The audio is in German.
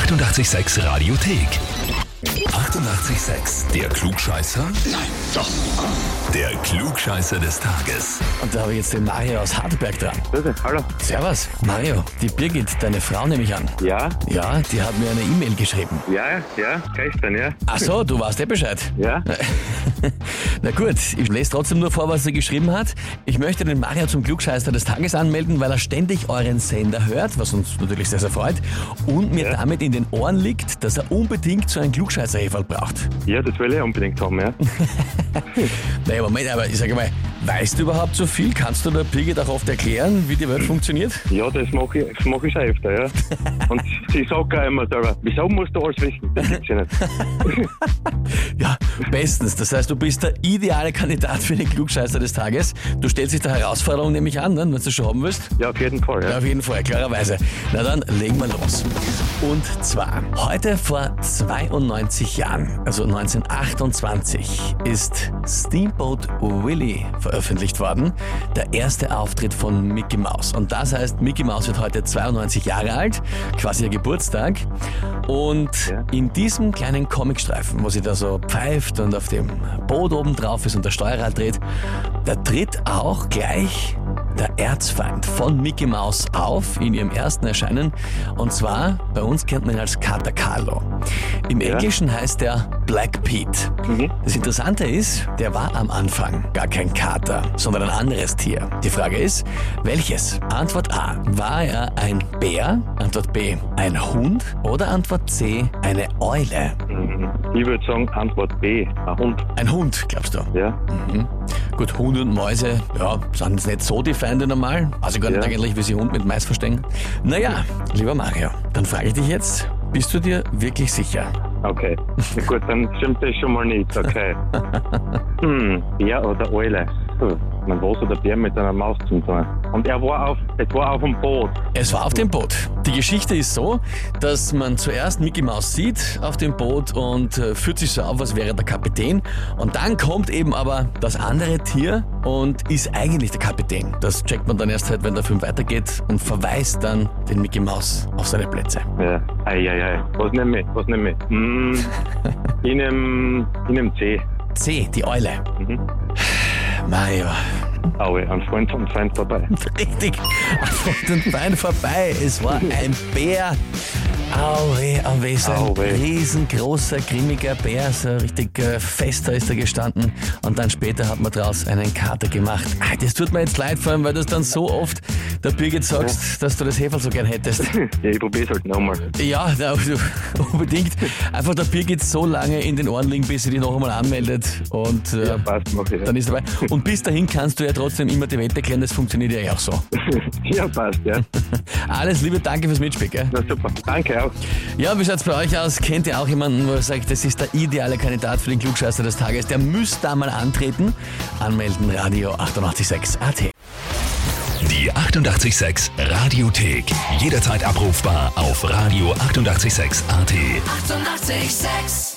886 Radiothek. 88,6. Der Klugscheißer? Nein, doch. Der Klugscheißer des Tages. Und da habe ich jetzt den Mario aus Hartberg dran. Bitte, hallo. Servus, Mario. Die Birgit, deine Frau nehme ich an. Ja, Ja, die hat mir eine E-Mail geschrieben. ja, ja, gestern, ja. Ach so, du weißt eh Bescheid. Ja, Na gut, ich lese trotzdem nur vor, was sie geschrieben hat. Ich möchte den Mario zum Klugscheißer des Tages anmelden, weil er ständig euren Sender hört, was uns natürlich sehr, sehr freut, und mir Ja. damit in den Ohren liegt, dass er unbedingt so ein klugscheißer braucht. ja, das will ich unbedingt haben, ja. Naja, Moment, aber ich sage mal, weißt du überhaupt so viel? Kannst du der Birgit auch oft erklären, wie die Welt funktioniert? Ja, das mache ich, das mach ich schon öfter, ja. Und sie sagt auch immer selber, wieso musst du alles wissen? Das gibt's ja nicht. Ja, bestens. Das heißt, du bist der ideale Kandidat für den Klugscheißer des Tages. Du stellst dich der Herausforderung nämlich an, ne, wenn du schon haben willst. Ja, auf jeden Fall, Ja, ja. auf jeden Fall, klarerweise. Na dann, legen wir los. Und zwar, heute vor 92 Jahren, also 1928, ist Steamboat Willie veröffentlicht worden. Der erste Auftritt von Mickey Mouse. Und das heißt, Mickey Mouse wird heute 92 Jahre alt, quasi ihr Geburtstag. Und in diesem kleinen Comicstreifen, wo sie da so pfeift und auf dem Boot oben drauf ist und der Steuerrad dreht, da tritt auch gleich der Erzfeind von Mickey Mouse auf in ihrem ersten Erscheinen. Und zwar, bei uns kennt man ihn als Kater Carlo. Im Ja. Englischen heißt er Black Pete. Mhm. Das Interessante ist, der war am Anfang gar kein Kater, sondern ein anderes Tier. Die Frage ist, welches? Antwort A. War er ein Bär? Antwort B. Ein Hund? Oder Antwort C. Eine Eule? Mhm. Ich würde sagen, Antwort B, ein Hund. Ein Hund, glaubst du? Ja, Mhm. Gut, Hunde und Mäuse, ja, sind jetzt nicht so die Feinde normal. Also gar nicht Ja. eigentlich, wie sie Hund mit Mais verstehen. Naja, lieber Mario, dann frage ich dich jetzt, bist du dir wirklich sicher? okay. Gut, dann stimmt das schon mal nicht, okay. Hm, Bär oder Eule? Hm. Man was hat der Bär mit einer Maus zu tun? Und er war auf, es war auf dem Boot. Es war auf dem Boot. Die Geschichte ist so, dass man zuerst Mickey Mouse sieht auf dem Boot und äh, führt sich so auf, als wäre der Kapitän. Und dann kommt eben aber das andere Tier und ist eigentlich der Kapitän. Das checkt man dann erst halt, wenn der Film weitergeht und verweist dann den Mickey Mouse auf seine Plätze. Ja, ei, ei, ei. Was nehme ich? Was nehme ich? Hm, ich nehme, ich nehme C. C, die Eule. Mhm. Mario, Aue, ein Freund vom Feind vorbei. Richtig, von den Beinen vorbei. Es war ein Bär. Auwe, auwe, so ein Auwe. riesengroßer, grimmiger Bär, so richtig äh, fester ist er gestanden. Und dann später hat man daraus einen Kater gemacht. Ah, das tut mir jetzt leid, vor allem, weil du es dann so oft der Birgit sagst, dass du das Heferl so gern hättest. Ja, ich probier's halt nochmal. Ja, na, unbedingt. Einfach der Birgit so lange in den Ohren liegen, bis sie dich noch einmal anmeldet. Und äh, Ja, passt, mach ich. dann ist dabei. Und bis dahin kannst du ja trotzdem immer die Welt erklären, das funktioniert ja eh auch so. Ja, passt, ja. Alles Liebe, danke fürs Mitspielen. Na super. Danke auch. Ja, wie schaut's bei euch aus? Kennt ihr auch jemanden, wo ihr sagt, das ist der ideale Kandidat für den Klugscheißer des Tages? Der müsste da mal antreten. Anmelden, Radio 886 AT. Die 88,6 Radiothek. Jederzeit abrufbar auf radio886.at. 88,6. Eighty-eight, sex.